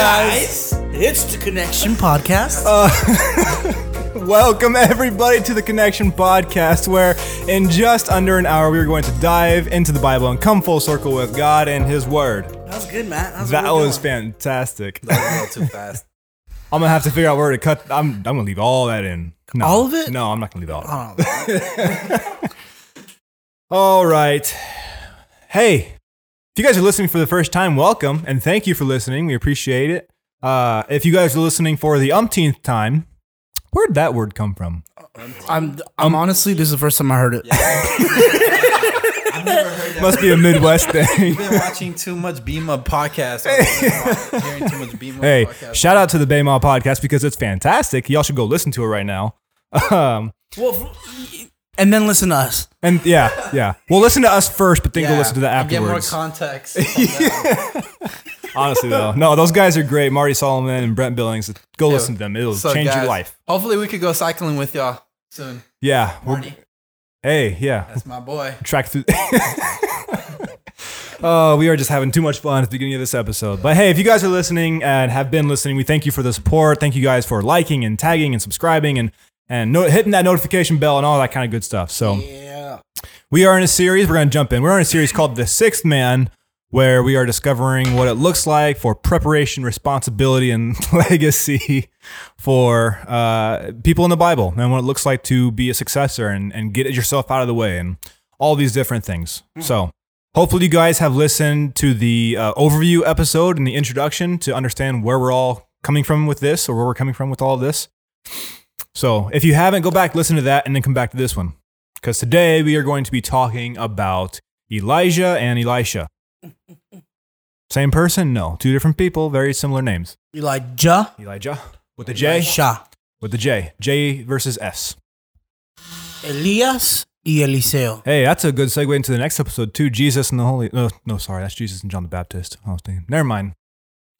guys? It's the Connection Podcast. Uh, welcome, everybody, to the Connection Podcast, where in just under an hour, we are going to dive into the Bible and come full circle with God and His Word. that was good, Matt. That it was fantastic. That was a little too fast. I'm gonna have to figure out where to cut. I'm, I'm gonna leave all that in. No. All of it? No, I'm not gonna leave all of it. All right. Hey, you guys are listening for the first time, welcome and thank you for listening. We appreciate it. Uh, if you guys are listening for the umpteenth time, where'd that word come from? I'm, I'm honestly, this is the first time I heard it. I've never heard that. Must be a Midwest thing. I've been watching too much BEMA podcast. Hearing too much BEMA Hey, podcast. shout out to the BEMA podcast because it's fantastic. Y'all should go listen to it right now. Um, Well, and then listen to us. and yeah, yeah. Well, listen to us first, but then go listen to that Get more afterwards. context. Honestly, though, no, those guys are great. Marty Solomon and Brent Billings. Go listen to them. It'll So, change your guys, life. Hopefully, we could go cycling with y'all soon. Yeah. we're- Marty, Hey, yeah. that's my boy. track through. oh, we are just having too much fun at the beginning of this episode. But hey, if you guys are listening and have been listening, we thank you for the support. Thank you guys for liking and tagging and subscribing and and no, hitting that notification bell and all that kind of good stuff. So Yeah. we are in a series. We're going to jump in. We're in a series called The Sixth Man, where we are discovering what it looks like for preparation, responsibility, and legacy for uh, people in the Bible, and what it looks like to be a successor and, and get yourself out of the way, and all these different things. So, hopefully, you guys have listened to the uh, overview episode and the introduction to understand where we're all coming from with this, or where we're coming from with all of this. So, if you haven't, go back, listen to that, and then come back to this one because today we are going to be talking about Elijah and Elisha. Same person? No, two different people, very similar names. Elijah. Elijah with the J, Elisha. with the J, J versus S. Elias y Eliseo. Hey, that's a good segue into the next episode too. Jesus and the Holy. No, no, sorry, that's Jesus and John the Baptist. Oh, I was thinking. Never mind.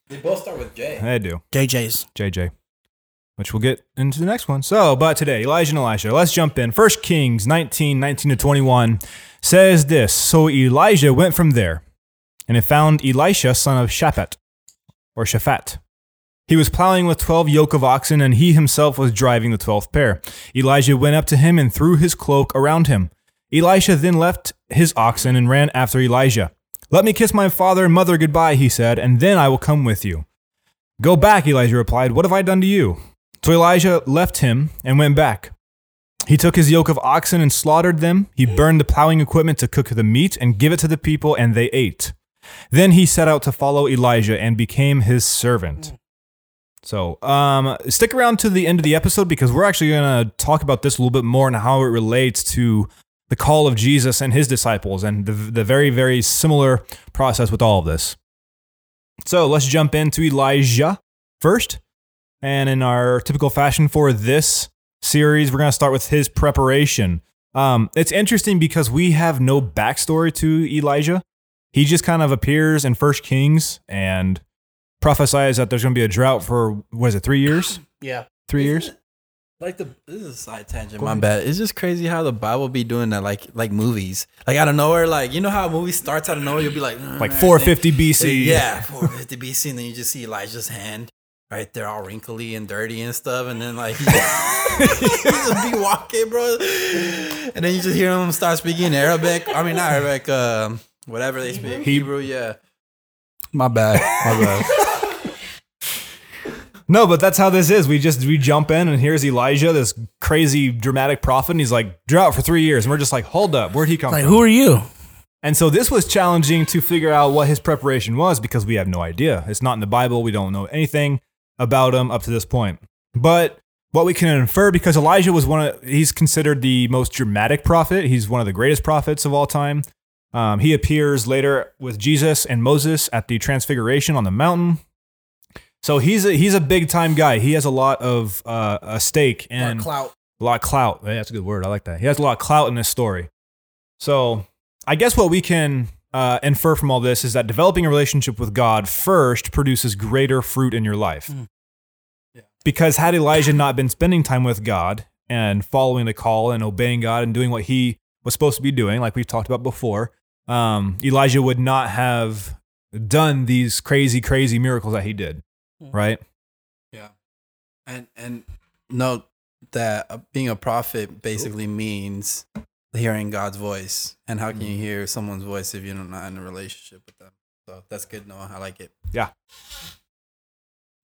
They both start with J. They do. JJ's. JJ, which we'll get into the next one. So, but today, Elijah and Elisha. Let's jump in. First Kings 19, 19 to 21 says this. So Elijah went from there, and it found Elisha, son of Shaphat, or Shaphat. He was plowing with 12 yoke of oxen, and he himself was driving the 12th pair. Elijah went up to him and threw his cloak around him. Elisha then left his oxen and ran after Elijah. Let me kiss my father and mother goodbye, he said, and then I will come with you. Go back, Elijah replied. What have I done to you? So Elijah left him and went back. He took his yoke of oxen and slaughtered them. He burned the plowing equipment to cook the meat and give it to the people, and they ate. Then he set out to follow Elijah and became his servant. So, um, stick around to the end of the episode because we're actually going to talk about this a little bit more and how it relates to the call of Jesus and his disciples and the, the very, very similar process with all of this. So, let's jump into Elijah first. And in our typical fashion for this series, we're going to start with his preparation. Um, it's interesting because we have no backstory to Elijah. He just kind of appears in First Kings and prophesies that there's going to be a drought for what is it, three years? Yeah. Three years? Like the this is a side tangent. My bad. It's just crazy how the Bible be doing that, like like movies, like out of nowhere. Like you know how a movie starts out of nowhere, you'll be like, Like "Mm, 450 BC. Yeah, 450 BC, and then you just see Elijah's hand right there, all wrinkly and dirty and stuff, and then like he, he just be walking, bro, and then you just hear him start speaking Arabic. I mean, not Arabic, um, whatever they speak, Hebrew. Yeah, My bad. my bad. No, but that's how this is. We just we jump in and here's Elijah, this crazy dramatic prophet, and he's like drought for three years, and we're just like, hold up, where'd he come from? Like, from? who are you? And so this was challenging to figure out what his preparation was because we have no idea. It's not in the Bible. We don't know anything about him up to this point. But what we can infer, because Elijah was one of, he's considered the most dramatic prophet. He's one of the greatest prophets of all time. Um, he appears later with Jesus and Moses at the Transfiguration on the mountain. So he's a, he's a big time guy. He has a lot of uh, a stake and clout. a lot of clout. Yeah, that's a good word. I like that. He has a lot of clout in this story. So I guess what we can uh, infer from all this is that developing a relationship with God first produces greater fruit in your life. Mm. Yeah. Because had Elijah not been spending time with God and following the call and obeying God and doing what he was supposed to be doing, like we've talked about before, um, Elijah would not have done these crazy, crazy miracles that he did, Hmm. right? Yeah, and and note that uh, being a prophet basically means hearing God's voice. And how can you hear someone's voice if you're not in a relationship with them? So that's good, Noah. I like it. Yeah.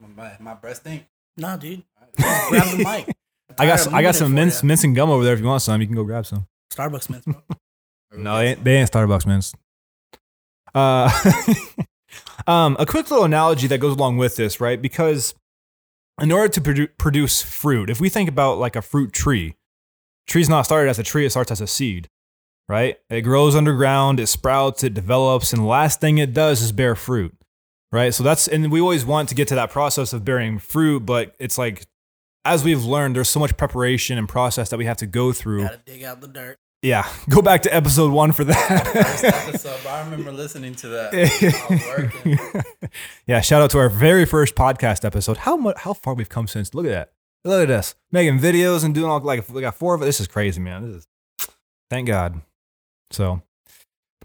My my breast stink. Nah, dude. Grab the mic. I got Tired of I got some it for mince, mince and gum over there. If you want some, you can go grab some. Starbucks mints, bro. No, they ain't, they ain't Starbucks mints. Uh, um, a quick little analogy that goes along with this, right? Because in order to produ- produce fruit, if we think about like a fruit tree, tree's not started as a tree; it starts as a seed, right? It grows underground, it sprouts, it develops, and the last thing it does is bear fruit, right? So that's and we always want to get to that process of bearing fruit, but it's like as we've learned, there's so much preparation and process that we have to go through. Gotta dig out the dirt. Yeah, go back to episode one for First that. episode, I remember listening to that. I was working. yeah, shout out to our very first podcast episode. How much? How far we've come since? Look at that. Look at us making videos and doing all like we got four of it. This is crazy, man. This is thank God. So,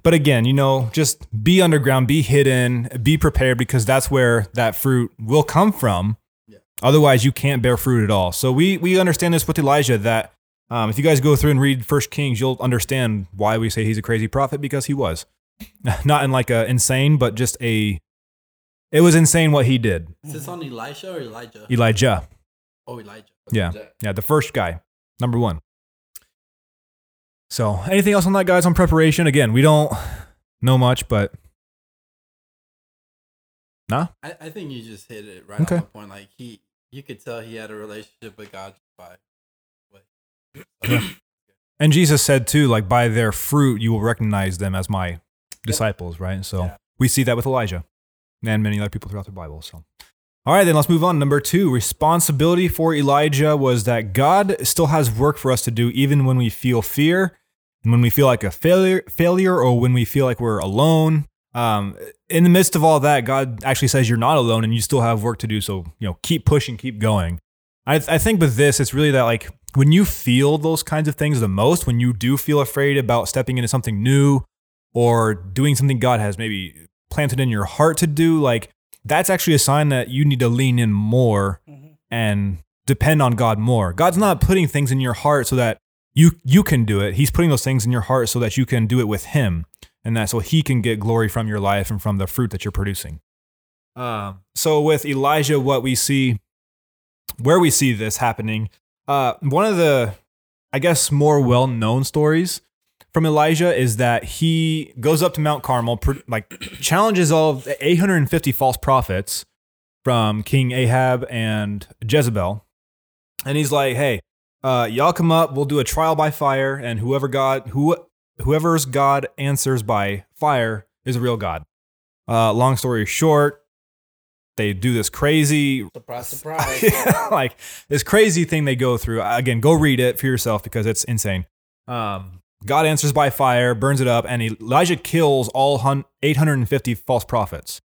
but again, you know, just be underground, be hidden, be prepared because that's where that fruit will come from. Yeah. Otherwise, you can't bear fruit at all. So we we understand this with Elijah that um, if you guys go through and read First Kings, you'll understand why we say he's a crazy prophet because he was, not in like a insane, but just a. It was insane what he did, Is this on Elisha or Elijah? Elijah. Oh, Elijah. Yeah, yeah, the first guy, number one. So, anything else on that, guys? On preparation, again, we don't know much, but nah. I, I think you just hit it right Okay. on the point. Like he, you could tell he had a relationship with God by. What, And Jesus said too, like by their fruit you will recognize them as my disciples, right? So Yeah. we see that with Elijah and many other people throughout the Bible. So, all right, then let's move on. Number two, responsibility for Elijah was that God still has work for us to do, even when we feel fear, and when we feel like a failure, failure, or when we feel like we're alone. Um, in the midst of all that, God actually says you're not alone, and you still have work to do. So you know, keep pushing, keep going. I, I think with this, it's really that like when you feel those kinds of things the most, when you do feel afraid about stepping into something new or doing something God has maybe planted in your heart to do, like that's actually a sign that you need to lean in more Mhm. and depend on God more. God's not putting things in your heart so that you you can do it. He's putting those things in your heart so that you can do it with him and that so he can get glory from your life and from the fruit that you're producing. Um, so with Elijah, what we see, where we see this happening, uh, one of the, I guess, more well-known stories from Elijah is that he goes up to Mount Carmel, like challenges all of the 850 false prophets from King Ahab and Jezebel, and he's like, "Hey, uh, y'all come up. We'll do a trial by fire, and whoever God who whoever's God answers by fire is a real God." Uh, long story short, they do this crazy Surprise, surprise. like this crazy thing they go through. Again, go read it for yourself because it's insane. Um, God answers by fire, burns it up, and Elijah kills all 850 false prophets.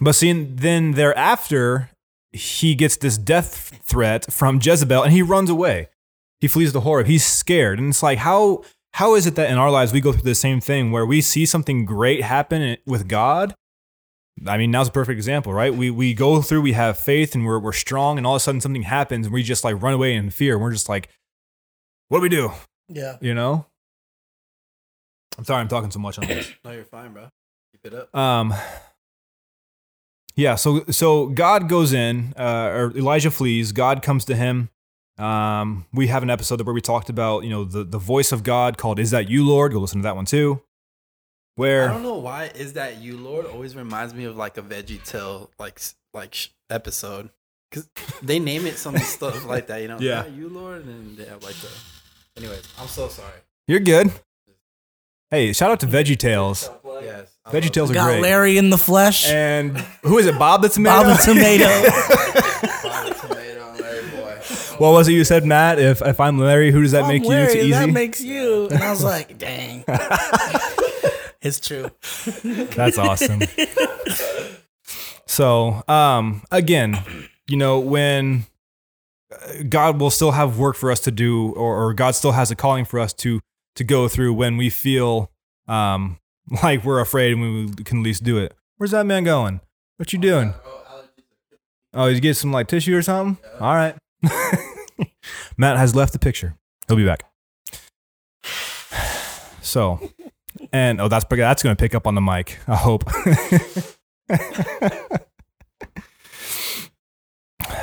But see, then thereafter, he gets this death threat from Jezebel and he runs away. He flees to Horeb. He's scared. And it's like, how, how is it that in our lives we go through the same thing where we see something great happen with God I mean, now's a perfect example, right? We we go through, we have faith, and we're we're strong, and all of a sudden something happens, and we just like run away in fear. We're just like, what do we do? yeah. You know? I'm sorry, I'm talking so much on this. no, you're fine, bro. Keep it up. Um, yeah. So so God goes in, uh, or Elijah flees. God comes to him. Um, we have an episode where we talked about you know the the voice of God called "Is that you, Lord?" Go listen to that one too. Where I don't know why is that you, Lord, always reminds me of like a Veggie Tale like like sh- episode because they name it some stuff like that, you know. Yeah. "Is that you, Lord, and they have like the. Anyways, I'm so sorry. you're good. Hey, shout out to Veggie Tales. Yes, I Veggie Tales are Got great. Larry in the flesh. And who is it? Bob the tomato. Bob the tomato. Bob the tomato Larry boy. what was it you said, Matt? If if I'm Larry, who does that I'm make you? It's easy. That makes you. And I was like, dang. it's true. That's awesome. so, um, again, you know, when uh, God will still have work for us to do, or, or God still has a calling for us to to go through when we feel um, like we're afraid and we can at least do it. Where's that man going? What you doing? Oh, he's getting some like tissue or something. All right. Matt has left the picture. He'll be back. So, and oh, that's that's going to pick up on the mic. I hope.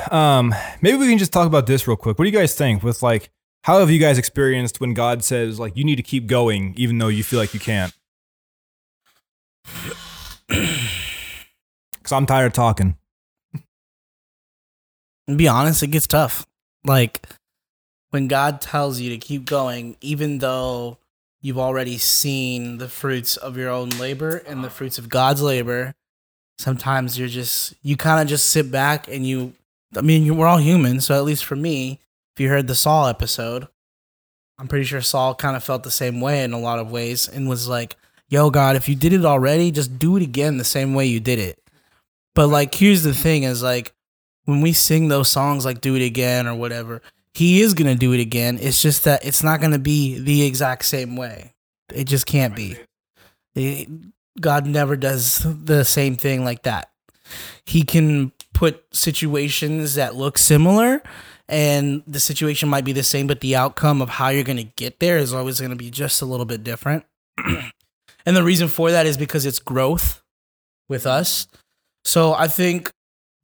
um, maybe we can just talk about this real quick. What do you guys think? With like, how have you guys experienced when God says like you need to keep going even though you feel like you can't? Because I'm tired of talking. Be honest, it gets tough. Like when God tells you to keep going, even though you've already seen the fruits of your own labor and the fruits of God's labor, sometimes you're just you kind of just sit back and you. I mean, we're all human, so at least for me, if you heard the Saul episode, I'm pretty sure Saul kind of felt the same way in a lot of ways and was like, "Yo, God, if you did it already, just do it again the same way you did it." But like, here's the thing: is like when we sing those songs like "Do It Again" or whatever, He is gonna do it again. It's just that it's not gonna be the exact same way. It just can't be. God never does the same thing like that. He can put situations that look similar and the situation might be the same, but the outcome of how you're going to get there is always going to be just a little bit different. and the reason for that is because it's growth with us. So I think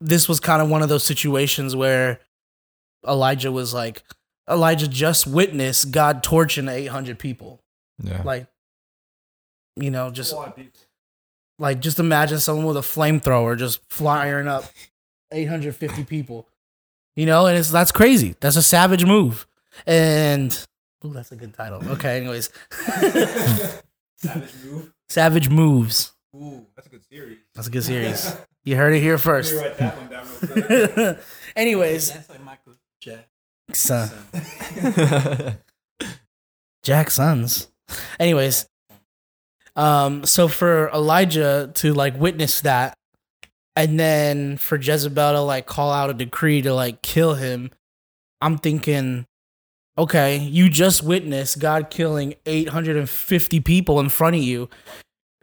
this was kind of one of those situations where Elijah was like, Elijah just witnessed God torching 800 people. Yeah. Like, you know, just like just imagine someone with a flamethrower just firing up 850 people. You know, and it's that's crazy. That's a savage move. And ooh, that's a good title. Okay, anyways. Savage move. savage moves. Ooh, that's a good series. That's a good series. You heard it here first. write that one down real quick. anyways, That's like Michael Jackson. son, Jack Sons. Anyways, um, so for Elijah to like witness that, and then for Jezebel to like call out a decree to like kill him, I'm thinking, okay, you just witnessed God killing 850 people in front of you.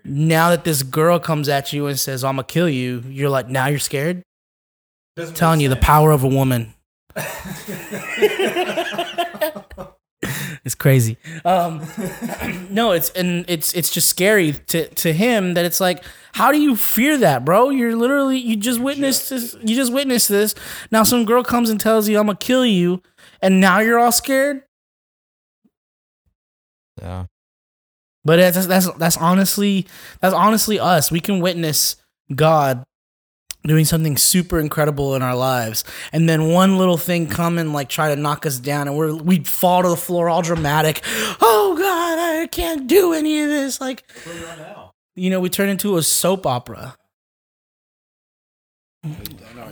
Now that this girl comes at you and says, I'm gonna kill you, you're like, now you're scared? telling you the power of a woman. it's crazy. Um, no, it's and it's it's just scary to to him that it's like, how do you fear that, bro? You're literally you just witnessed this. You just witnessed this. Now some girl comes and tells you, "I'm gonna kill you," and now you're all scared. yeah. But that's that's that's honestly that's honestly us. We can witness God doing something super incredible in our lives, and then one little thing come and like try to knock us down, and we're we fall to the floor all dramatic. Oh God, I can't do any of this. Like, you know, we turn into a soap opera.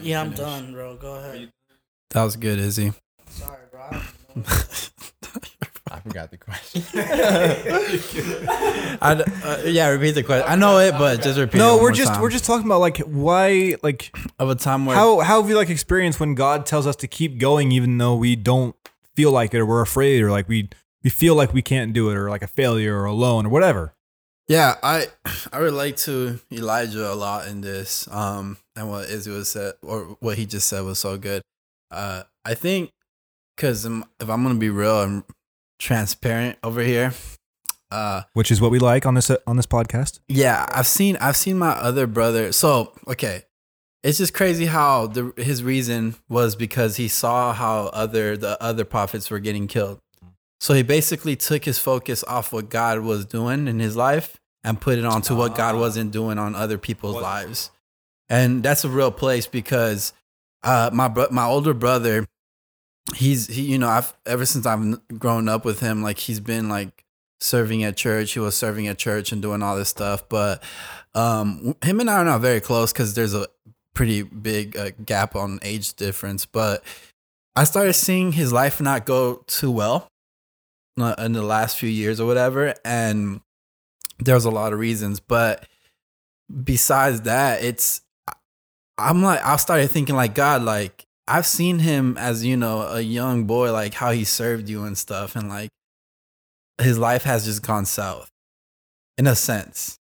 Yeah, I'm done, bro. Go ahead. That was good, Izzy. Sorry, bro. I. I forgot the question. I, uh, yeah, repeat the question. I know it, but just repeat. it No, one we're more just time. we're just talking about like why like of a time where how how have you like experienced when God tells us to keep going even though we don't feel like it or we're afraid or like we we feel like we can't do it or like a failure or alone or whatever. Yeah, I I relate to Elijah a lot in this. Um, and what Izzy was said or what he just said was so good. Uh, I think because if I'm gonna be real and transparent over here, uh, Which is what we like on this on this podcast. yeah, I've seen I've seen my other brother. So okay, it's just crazy how the his reason was because he saw how other the other prophets were getting killed. So he basically took his focus off what God was doing in his life and put it onto what God wasn't doing on other people's lives. And that's a real place because uh, my bro- my older brother, he's he you know I've ever since I've grown up with him, like he's been like serving at church. He was serving at church and doing all this stuff. But um, him and I are not very close because there's a pretty big uh, gap on age difference. But I started seeing his life not go too well uh, in the last few years or whatever, and there's a lot of reasons. But besides that, it's I'm like I started thinking like God, like I've seen him as you know a young boy, like how he served you and stuff, and like his life has just gone south in a sense.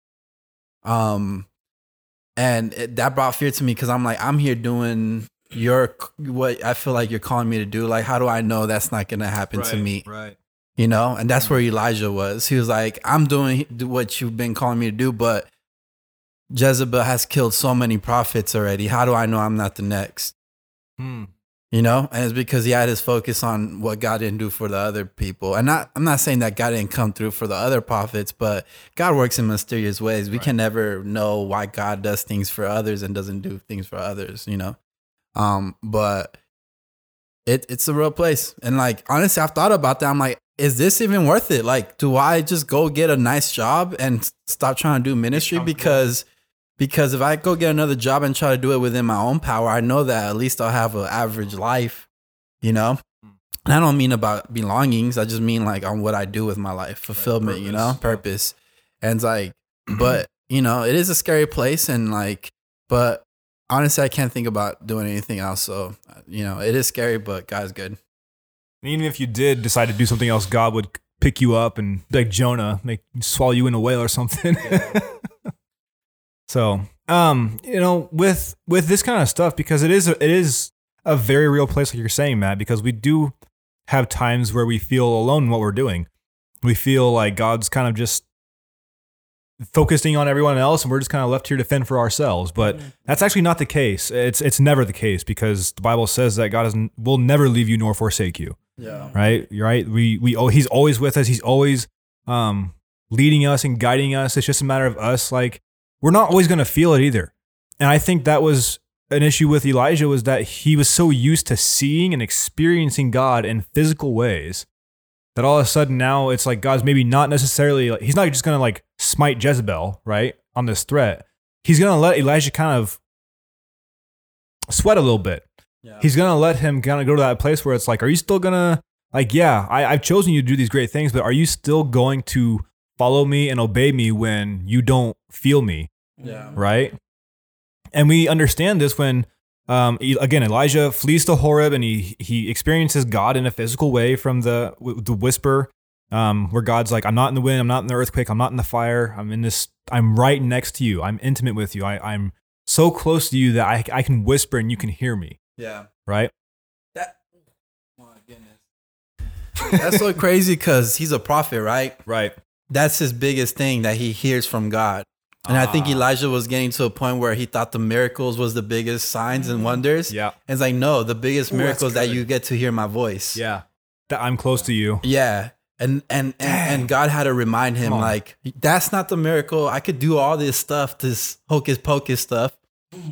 Um and it, that brought fear to me because I'm like, I'm here doing your what I feel like you're calling me to do. Like, how do I know that's not gonna happen to me? Right. You know, and that's where Elijah was. He was like, I'm doing what you've been calling me to do, but Jezebel has killed so many prophets already. How do I know I'm not the next? Hmm. You know, and it's because he had his focus on what God didn't do for the other people. And not, I'm not saying that God didn't come through for the other prophets, but God works in mysterious ways. We can never know why God does things for others and doesn't do things for others. You know, um, but it it's a real place. And like honestly, I've thought about that. I'm like, is this even worth it? Like, do I just go get a nice job and stop trying to do ministry because because if I go get another job and try to do it within my own power, I know that at least I'll have an average life, you know? And I don't mean about belongings. I just mean like on what I do with my life, fulfillment, you know, purpose. purpose. And it's like, but you know, it is a scary place and like, but honestly, I can't think about doing anything else. So, uh, you know, it is scary, but God's good. And even if you did decide to do something else, God would pick you up and like Jonah, make swallow you in a whale or something. so, um, you know, with with this kind of stuff, because it is a, it is a very real place, like you're saying, Matt, because we do have times where we feel alone in what we're doing. We feel like God's kind of just focusing on everyone else and we're just kind of left here to fend for ourselves. But that's actually not the case. It's it's never the case because the bible says that god is, will never leave you nor forsake you Yeah. right? Right. We we oh, he's always with us. He's always um leading us and guiding us. It's just a matter of us like we're not always going to feel it either. And I think that was an issue with Elijah was that he was so used to seeing and experiencing God in physical ways that all of a sudden now it's like God's maybe not necessarily like, he's not just going to like smite Jezebel, right? On this threat. He's going to let Elijah kind of sweat a little bit Yeah. he's gonna let him kind of go to that place where it's like, are you still gonna like, yeah, I, I've chosen you to do these great things, but are you still going to follow me and obey me when you don't feel me, yeah. right? And we understand this when, um, again, Elijah flees to Horeb and he he experiences God in a physical way from the the whisper, um, where God's like, I'm not in the wind, I'm not in the earthquake, I'm not in the fire, I'm in this, I'm right next to you, I'm intimate with you, I, I'm so close to you that I, I can whisper and you can hear me, Yeah. right? That. Oh my goodness. That's so crazy because he's a prophet, right? Right. That's his biggest thing that he hears from God. And I think Ah. Elijah was getting to a point where he thought the miracles was the biggest signs and wonders. Yeah. And it's like, no, the biggest Ooh, miracle is that you get to hear my voice. Yeah. That I'm close to you. Yeah. And and, and and God had to remind him, like, that's not the miracle. I could do all this stuff, this hocus pocus stuff.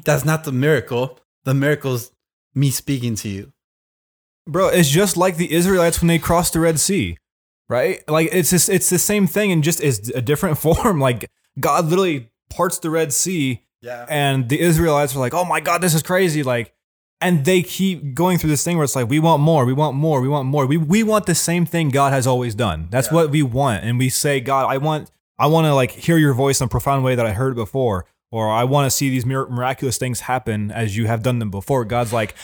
That's not the miracle. The miracle's me speaking to you. Bro, it's just like the Israelites when they crossed the Red Sea, right? Like it's just, it's the same thing and just is a different form. Like God literally parts the Red Sea Yeah. and the Israelites are like, "Oh my god, this is crazy." Like and they keep going through this thing where it's like, "We want more, we want more, we want more." We we want the same thing God has always done. That's Yeah. what we want. And we say, "God, I want I want to like hear your voice in a profound way that I heard before." Or I want to see these miraculous things happen as you have done them before. God's like,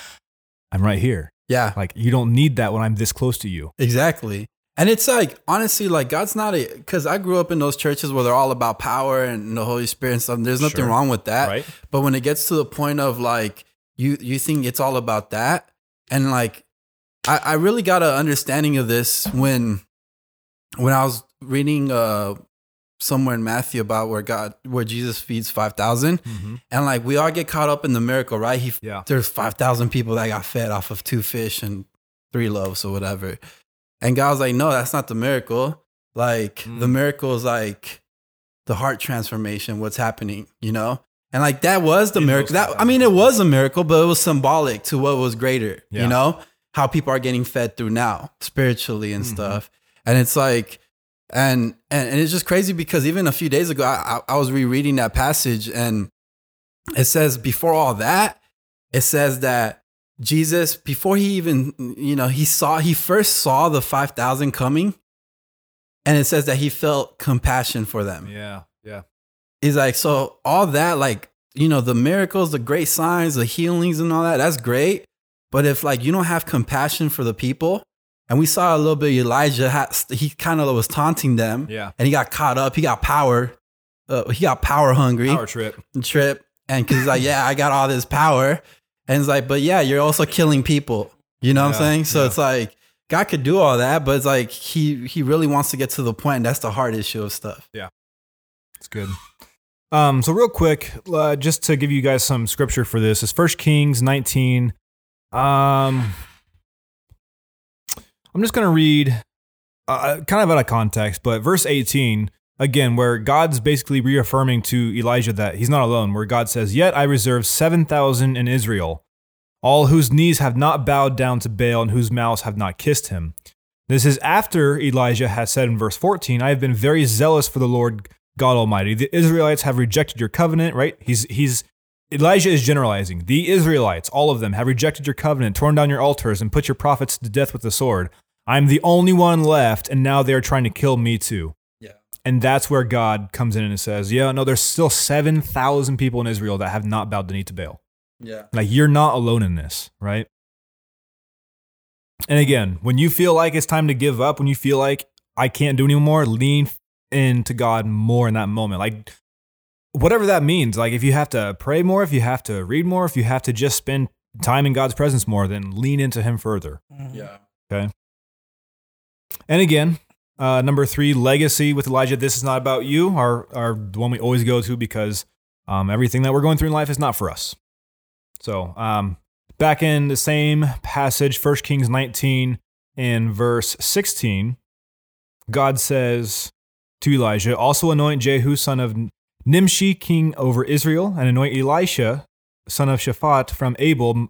I'm right here. Yeah. Like you don't need that when I'm this close to you. Exactly. And it's like, honestly, like God's not a, because I grew up in those churches where they're all about power and the Holy Spirit and stuff. There's nothing Sure. wrong with that. Right? But when it gets to the point of like, you, you think it's all about that. And like, I, I really got an understanding of this when, when I was reading, uh, somewhere in Matthew about where God, where Jesus feeds 5,000. Mm-hmm. And like, we all get caught up in the miracle, right? He, Yeah. there's 5,000 people that got fed off of two fish and three loaves or whatever. And God was like, no, that's not the miracle. Like, the Mm. miracle is like the heart transformation, what's happening, you know? And like, that was the those miracle. That, I mean, it was a miracle, but it was symbolic to what was greater, Yeah. you know? How people are getting fed through now, spiritually and Mhm. stuff. And it's like, and, and and it's just crazy because even a few days ago, I, I I was rereading that passage and it says before all that, it says that Jesus, before he even, you know, he saw, he first saw the 5,000 coming. And it says that he felt compassion for them. Yeah. Yeah. He's like, so all that, like, you know, the miracles, the great signs, the healings and all that, that's great. But if like you don't have compassion for the people, and we saw a little bit Elijah, had, he kind of was taunting them Yeah. and he got caught up. He got power. Uh, he got power hungry Power trip. trip And because like, yeah, I got all this power. And it's like, but yeah, you're also killing people. You know what I'm saying? So yeah. it's like God could do all that, but it's like he he really wants to get to the point. And that's the hard issue of stuff. Yeah, it's good. Um, so real quick, uh, just to give you guys some scripture for this, is First Kings 19. Um, I'm just gonna read, uh, kind of out of context, but verse 18 again, where God's basically reaffirming to Elijah that he's not alone. Where God says, "Yet I reserve seven thousand in Israel, all whose knees have not bowed down to Baal and whose mouths have not kissed him." This is after Elijah has said in verse 14, I have been very zealous for the Lord God Almighty. The Israelites have rejected your covenant, right? He's he's Elijah is generalizing. The Israelites, all of them, have rejected your covenant, torn down your altars, and put your prophets to death with the sword. I'm the only one left, and now they're trying to kill me too. Yeah. And that's where God comes in and says, Yeah, no, there's still 7,000 people in Israel that have not bowed the knee to Baal. Yeah. Like you're not alone in this, right? And again, when you feel like it's time to give up, when you feel like I can't do anymore, lean into God more in that moment. Like whatever that means. Like if you have to pray more, if you have to read more, if you have to just spend time in God's presence more, then lean into him further. Yeah. And again, uh, number three, legacy with Elijah. This is not about you, our, our the one we always go to because um, everything that we're going through in life is not for us. So um, back in the same passage, 1 Kings 19 in verse 16, God says to Elijah, also anoint Jehu, son of Nimshi, king over Israel, and anoint Elisha, son of Shaphat from Abel,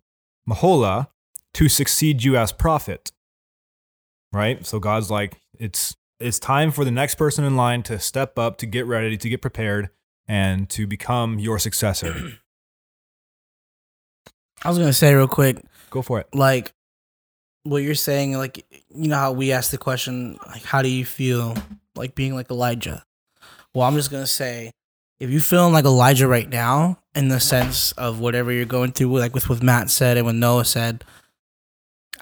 Meholah, to succeed you as prophet right? So God's like, it's it's time for the next person in line to step up, to get ready, to get prepared, and to become your successor. I was gonna say real quick, Go for it. like what you're saying, like you know how we asked the question, like how do you feel like being like Elijah? Well, I'm just gonna say, if you're feeling like Elijah right now, in the sense of whatever you're going through, like with what Matt said and what Noah said,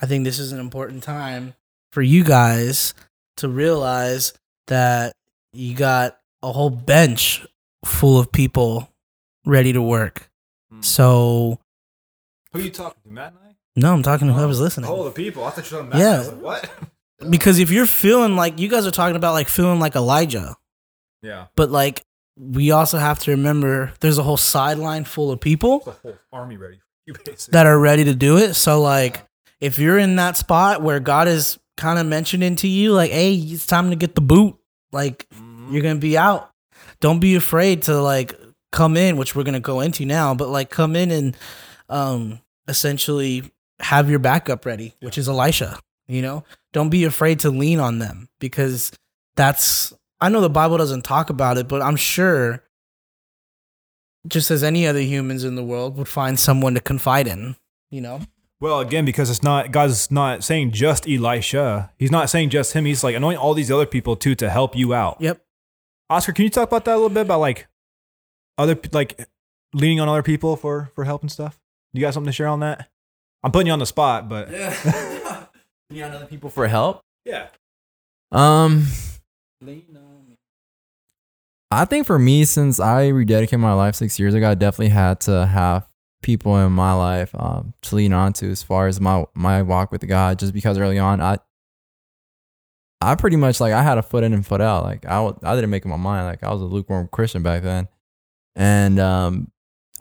I think this is an important time for you guys to realize that you got a whole bench full of people ready to work. Hmm. So Who are you talking to, Matt and I? no, I'm talking to whoever's oh, listening. Oh, the people. I thought you were talking to Matt. I was Yeah. like, what? because if you're feeling like you guys are talking about like feeling like Elijah, Yeah. but like we also have to remember there's a whole sideline full of people The whole army ready. You basically. that are ready to do it. So like if you're in that spot where God is kind of mentioning to you like, "Hey, it's time to get the boot." Like Mhm. you're going to be out. Don't be afraid to like come in, which we're going to go into now, but like come in and um essentially have your backup ready, which is Elisha, you know? Don't be afraid to lean on them because that's I know the Bible doesn't talk about it, but I'm sure just as any other humans in the world would find someone to confide in, you know? Well, again, because it's not God's not saying just Elisha. He's not saying just him. He's like anoint all these other people too to help you out. Yep. Oscar, can you talk about that a little bit about like other like leaning on other people for for help and stuff? You got something to share on that? I'm putting you on the spot, but Yeah. you on other people for help? yeah. Um, I think for me, since I rededicated my life six years ago, I definitely had to have people in my life um, to lean on to as far as my my walk with God. Just because early on, I I pretty much like I had a foot in and foot out. Like I I didn't make up my mind. Like I was a lukewarm Christian back then, and um,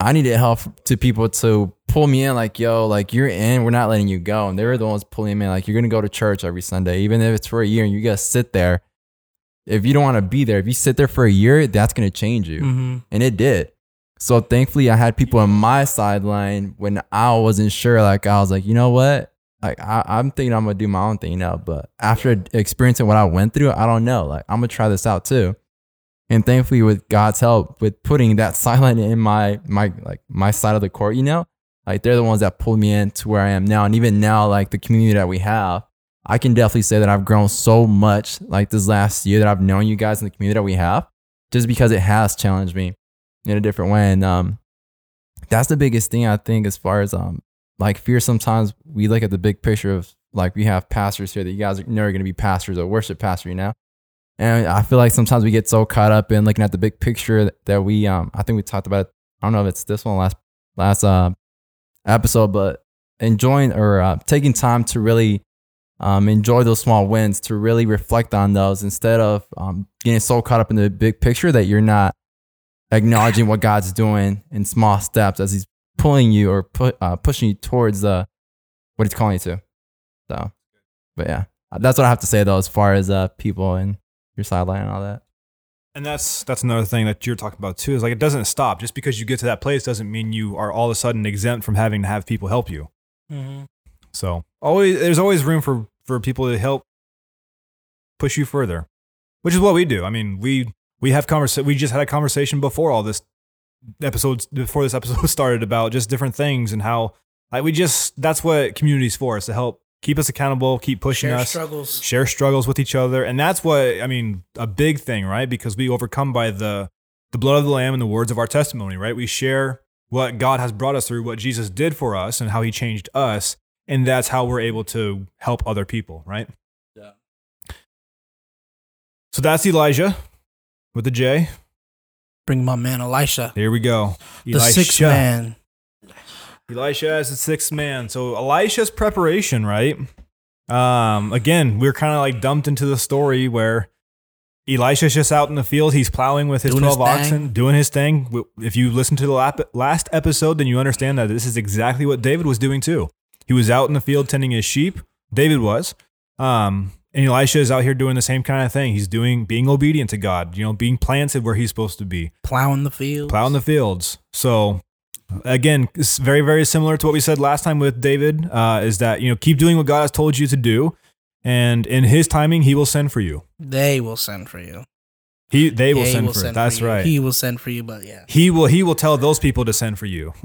I needed help to people to pull me in. Like yo, like you're in, we're not letting you go. And they were the ones pulling me in. Like you're gonna go to church every Sunday, even if it's for a year, and you gotta sit there. If you don't want to be there, if you sit there for a year, that's gonna change you Mm-hmm. and it did. So thankfully, I had people on my sideline when I wasn't sure. Like I was like, you know what? Like I, I'm thinking I'm gonna do my own thing now. But after experiencing what I went through, I don't know. Like I'm gonna try this out too. And thankfully, with God's help, with putting that sideline in my my like my side of the court, you know, like they're the ones that pulled me in to where I am now. And even now, like the community that we have, I can definitely say that I've grown so much like this last year that I've known you guys in the community that we have, just because it has challenged me in a different way. And um, that's the biggest thing I think as far as um, like fear. Sometimes we look at the big picture of like we have pastors here that you guys are never going to be pastors or worship pastor, you know. And I feel like sometimes we get so caught up in looking at the big picture that we um, I think we talked about I don't know if it's this one last last uh episode, but enjoying or uh, taking time to really um, enjoy those small wins, to really reflect on those instead of um, getting so caught up in the big picture that you're not acknowledging what God's doing in small steps as He's pulling you or put uh, pushing you towards the what He's calling you to. So, but yeah, that's what I have to say though, as far as uh, people and your sideline and all that. And that's that's another thing that you're talking about too. Is like it doesn't stop just because you get to that place doesn't mean you are all of a sudden exempt from having to have people help you. Mhm. So always there's always room for for people to help push you further, which is what we do. I mean, we we have conversa- We just had a conversation before all this episodes before this episode started about just different things and how like we just that's what community's for is to help keep us accountable, keep pushing Share us struggles. share struggles with each other. And that's what i mean a big thing right? Because we overcome by the the blood of the lamb and the words of our testimony right? We share what god has brought us through what jesus did for us and how he changed us. And that's how we're able to help other people right? Yeah. so that's elijah with the j Bring my man Elisha, here we go the sixth man. Elisha as the sixth man. So Elisha's preparation, right? Um, again, we're kind of like dumped into the story where Elisha's just out in the field. He's plowing with his Doing his 12 oxen, doing his thing. If you listen to the last episode, then you understand that this is exactly what David was doing too. He was out in the field tending his sheep. David was. Um, and Elisha is out here doing the same kind of thing. He's doing being obedient to God, you know, being planted where he's supposed to be Plowing the fields, plowing the fields. So again, it's very very similar to what we said last time with David. Uh, is that you know keep doing what God has told you to do, and in His timing, He will send for you. They will send for you. He they will They send for it. That's you. right. He will send for you, but yeah. He will he will tell those people to send for you.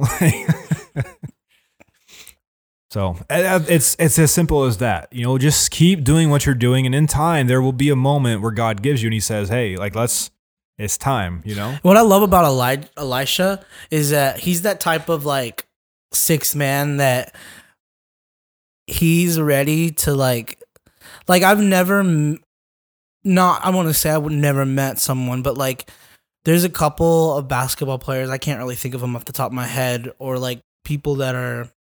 so uh, it's it's as simple as that. You know, just keep doing what you're doing, and in time there will be a moment where God gives you, and He says, "Hey, like let's." It's time, you know. What I love about Eli- Elisha is that he's that type of like six man that he's ready to like, like I've never, not I want to say I would never met someone, but like there's a couple of basketball players I can't really think of them off the top of my head, or like people that are,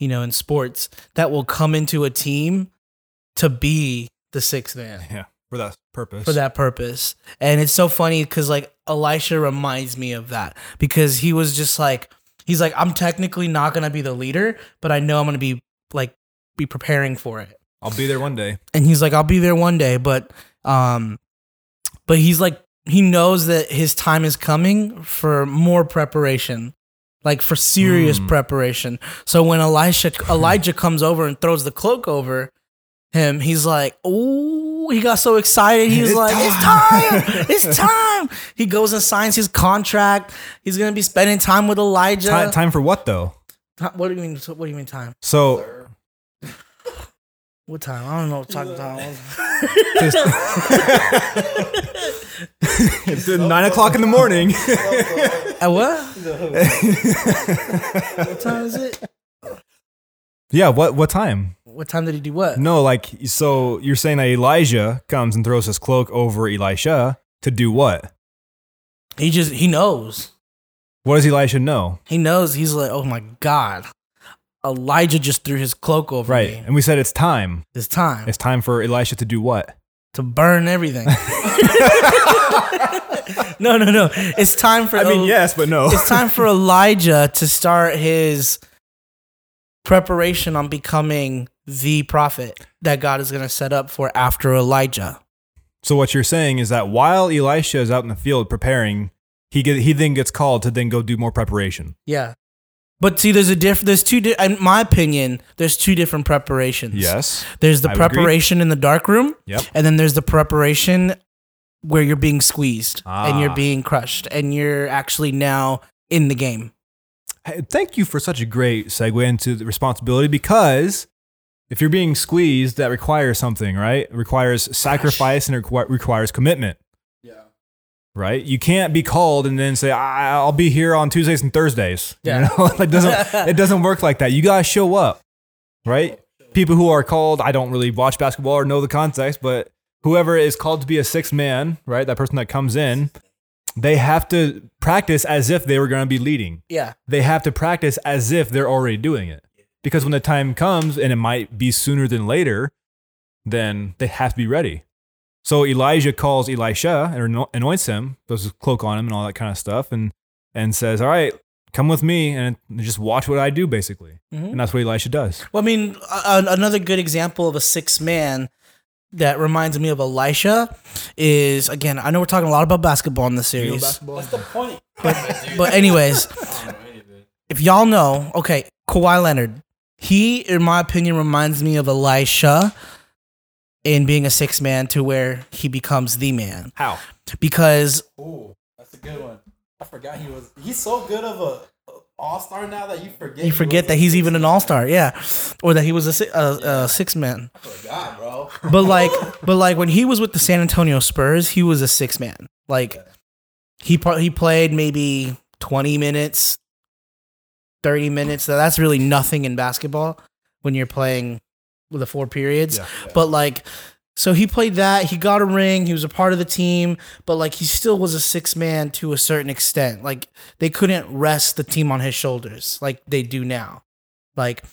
you know, in sports that will come into a team to be the sixth man Yeah, for that purpose. for that purpose. And it's so funny because like Elisha reminds me of that because he was just like he's like I'm technically not gonna be the leader, but I know I'm gonna be like be preparing for it. I'll be there one day. And he's like I'll be there one day, but um, but he's like he knows that his time is coming for more preparation. Like for serious Mm. preparation. So when Elisha Elijah comes over and throws the cloak over him, he's like, "Oh, he got so excited. He's It's like, "It's time." time! It's time!" He goes and signs his contract. He's gonna be spending time with Elijah. Time, time for what though? Ti- What do you mean? What do you mean time? So What time? I don't know. What talking time. it's nine o'clock in the morning. At what? what time is it? yeah. What what time? What time did he do what? No, like so you're saying that Elijah comes and throws his cloak over Elisha to do what? He just he knows. What does Elisha know? He knows. He's like, oh my god, Elijah just threw his cloak over Right. me. And we said it's time. It's time It's time for Elisha to do what? To burn everything. no, no, no. It's time for. I mean, El- yes, but no. It's time for Elijah to start his preparation on becoming the prophet that God is going to set up for after Elijah. So what you're saying is that while Elisha is out in the field preparing, he get, he then gets called to then go do more preparation. Yeah. But see, there's a diff. There's two. Di- in my opinion, there's two different preparations. Yes. There's the I would agree. preparation in the dark room. Yep. And then there's the preparation where you're being squeezed and you're Ah. being crushed and you're actually now in the game. Hey, Thank you for such a great segue into the responsibility because if you're being squeezed, that requires something, right? It requires sacrifice and it requires commitment. Right? You can't be called and then say, I- "I'll be here on Tuesdays and Thursdays." Yeah. You know, like doesn't it doesn't work like that. You gotta show up, right? People who are called, I don't really watch basketball or know the context, but whoever is called to be a sixth man, right? That person that comes in, they have to practice as if they were going to be leading. Yeah. They have to practice as if they're already doing it. Because when the time comes, and it might be sooner than later, then they have to be ready. So Elijah calls Elisha and anoints him, throws his cloak on him and all that kind of stuff, and and says, "All right, come with me and just watch what I do." Basically, Mhm. and that's what Elisha does. Well, I mean, a- another good example of a six man that reminds me of Elisha is again. I know we're talking a lot about basketball in this series, What's the point? But, but anyways, if y'all know, okay, Kawhi Leonard, he, in my opinion, reminds me of Elisha in being a six man to where he becomes the man How? because Ooh, that's a good one. I forgot he was. He's so good of a all star now that you forget. you forget was that he's even an all star, yeah, or that he was a, a, a six man. I forgot, bro. But like, but like when he was with the San Antonio Spurs, he was a six man. Like he pro- he played maybe twenty minutes, thirty minutes. So that's really nothing in basketball when you're playing with the four periods. Yeah. But like, so he played that. He got a ring. He was a part of the team. But like, he still was a six man to a certain extent. Like they couldn't rest the team on his shoulders like they do now. Like,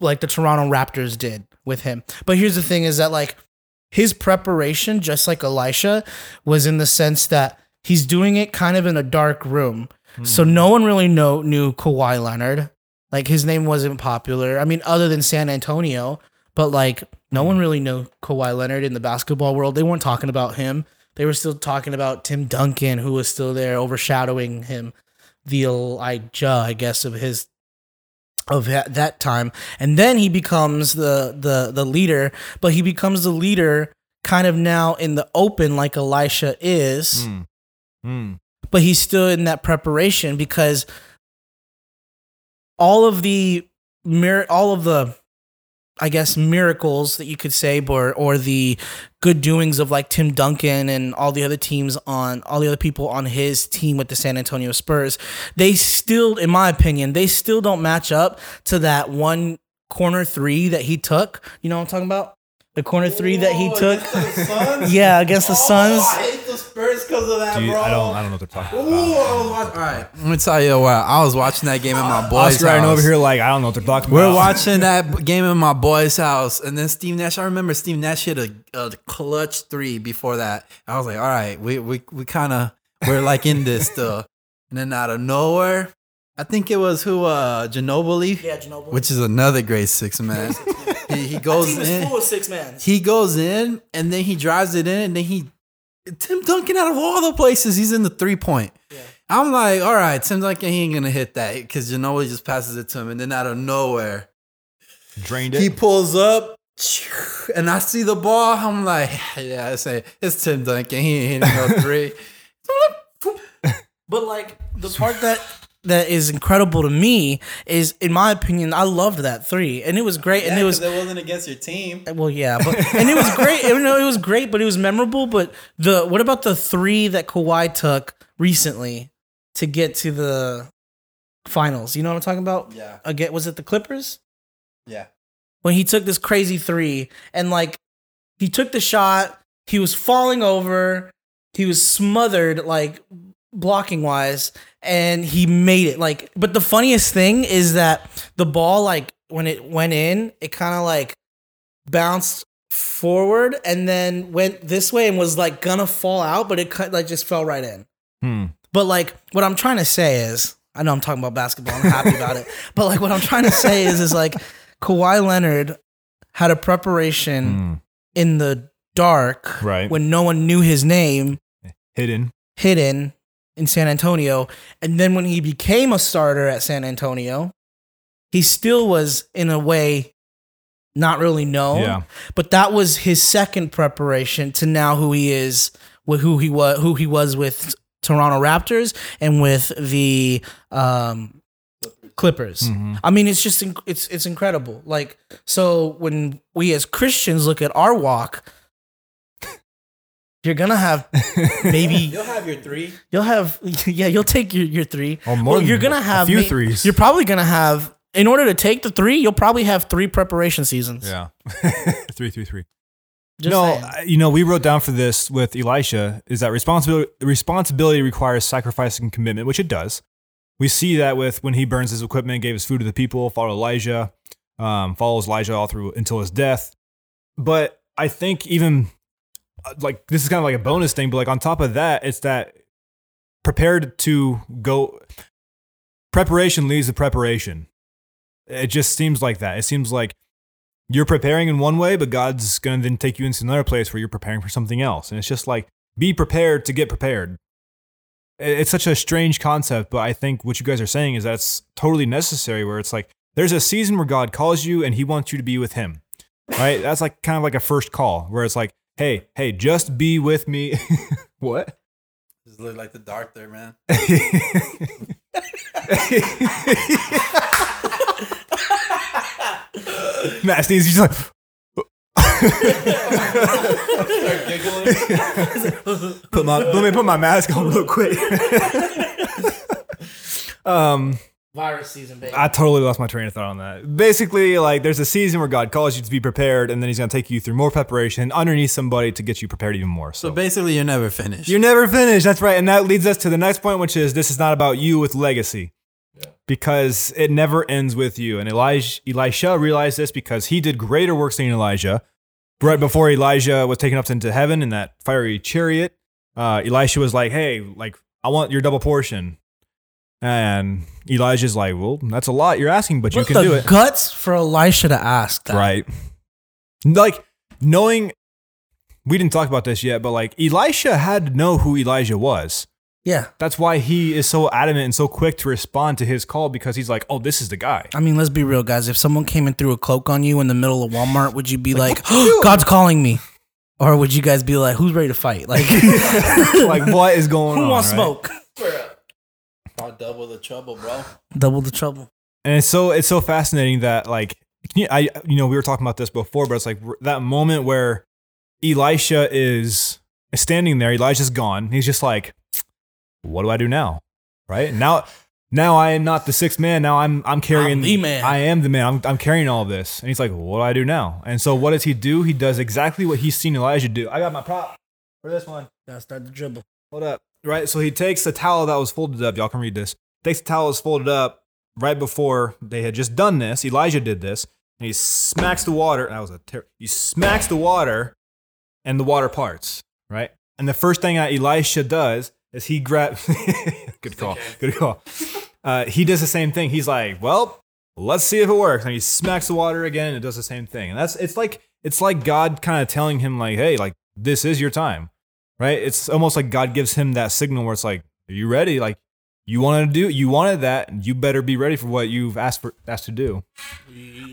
like the Toronto Raptors did with him. But here's the thing: is that like his preparation, just like Elisha, was in the sense that he's doing it kind of in a dark room. Hmm. So no one really know knew Kawhi Leonard. Like his name wasn't popular. I mean, other than San Antonio, but like no one really knew Kawhi Leonard in the basketball world. They weren't talking about him. They were still talking about Tim Duncan, who was still there overshadowing him, the Elijah, I guess, of his of that, that time. And then he becomes the the the leader, but he becomes the leader kind of now in the open like Elisha is Mm. Mm. but he's still in that preparation because all of the mir- all of the I guess miracles that you could say or or the good doings of like Tim Duncan and all the other teams on all the other people on his team with the San Antonio Spurs they still in my opinion they still don't match up to that one corner 3 that he took. You know what I'm talking about the corner 3 that he took against the Suns? yeah against the Oh, Suns I hate the Spurs because of that, Do you- bro. I don't. I don't know what they're talking Ooh, about. I was watching. All right, let me tell you what. I was watching that game at my boy's Oscar, house. I over here like I don't know what they're talking We're about. watching that game in my boy's house, and then Steve Nash. I remember Steve Nash hit a, a clutch three before that. I was like, all right, we we we kind of we're like in this still. And then out of nowhere, I think it was who uh Ginobili, yeah Ginobili which is another great six man. he he goes team is in. full of six man He goes in and then he drives it in and then he Tim Duncan out of all the places he's in the three point. I'm like, all right, Tim Duncan he ain't gonna hit that because Ginobili just passes it to him and then out of nowhere Drained it. he pulls up and I see the ball. I'm like, yeah, I say it's Tim Duncan. He ain't hitting no three. But like the part that that is incredible to me is, in my opinion, I loved that three, and it was great, and it was it wasn't against your team. Uh, well, yeah, but and it was great. You know, it was great, but it was memorable. But the what about the three that Kawhi took recently to get to the finals? You know what I'm talking about? Yeah, Again, was it the Clippers? yeah. when he took this crazy three and like he took the shot, he was falling over, he was smothered like blocking wise, and he made it. Like, but the funniest thing is that the ball, like when it went in, it kind of like bounced forward and then went this way and was like gonna fall out, but it cut like just fell right in. Hmm. But like what I'm trying to say is, I know I'm talking about basketball. I'm happy about it. But like what I'm trying to say is, is like Kawhi Leonard had a preparation Hmm. in the dark, Right. when no one knew his name, Hidden. hidden in San Antonio, and then when he became a starter at San Antonio, he still was in a way not really known. Yeah. But that was his second preparation to now who he is, with who he was, who he was with Toronto Raptors and with the um, Clippers. Mhm. I mean, it's just inc- it's it's incredible. Like so, when we as Christians look at our walk, you're gonna have maybe You'll have your three. you'll have yeah you'll take your your three. Or more Well, you're gonna a have few ma- threes. You're probably gonna have in order to take the three, you'll probably have three preparation seasons. Yeah. three, three, three. Just no. I- you know, we wrote down for this with Elisha is that responsibility responsibility requires sacrifice and commitment, which it does. We see that with when he burns his equipment, gave his food to the people, followed Elijah, um, follows Elijah all through until his death. But I think even like this is kind of like a bonus thing, but like on top of that, it's that prepared to go. Preparation leads to preparation. It just seems like that. It seems like you're preparing in one way, but God's going to then take you into another place where you're preparing for something else. And it's just like, be prepared to get prepared. It's such a strange concept, but I think what you guys are saying is that's totally necessary, where it's like, there's a season where God calls you and he wants you to be with him, right? That's like kind of like a first call where it's like, hey, hey, just be with me. what? Just look like the dark there, man. Matt he's just like, put my let me put my mask on real quick. um, Virus season, baby. I totally lost my train of thought on that. Basically, like there's a season where God calls you to be prepared, and then He's gonna take you through more preparation underneath somebody to get you prepared even more. So So, basically, you're never finished. you're never finished. That's right, and that leads us to the next point, which is this is not about you with legacy. Because it never ends with you. And Elijah, Elisha realized this because he did greater works than Elijah. Right before Elijah was taken up into heaven in that fiery chariot, uh, Elisha was like, "Hey, like I want your double portion," and Elijah's like, "Well, that's a lot you're asking, but you can do it." guts for Elisha to ask that. Right. Like knowing we didn't talk about this yet, but like Elisha had to know who Elijah was. Yeah. That's why he is so adamant and so quick to respond to his call because he's like, "Oh, this is the guy." I mean, let's be real, guys. If someone came and threw a cloak on you in the middle of Walmart, would you be like, God's calling me? Or would you guys be like, who's ready to fight? Like, like, what is going who on? Who wants right? smoke? I'll double the trouble, bro. Double the trouble. And it's so it's so fascinating that like can you- I you know we were talking about this before, but it's like that moment where Elisha is standing there. Elijah's gone. He's just like, "What do I do now?" Right now, now I am not the sixth man. Now I'm I'm carrying I'm the man. I am the man. I'm I'm carrying all this. And he's like, "What do I do now?" And so what does he do? He does exactly what he's seen Elijah do. I got my prop for this one. Gotta start the dribble. Hold up. Right. So he takes the towel that was folded up. Y'all can read this. Takes the towel that was folded up right before they had just done this. Elijah did this. And he smacks the water. That was a ter- he smacks the water and the water parts. Right. And the first thing that Elisha does is he grabs. good call. Good call. Uh, he does the same thing. He's like, well, let's see if it works. And he smacks the water again and it does the same thing. And that's it's like it's like God kind of telling him like, hey, like this is your time right? It's almost like God gives him that signal where it's like, "Are you ready? Like, you wanted to do, you wanted that, and you better be ready for what you've asked for asked to do."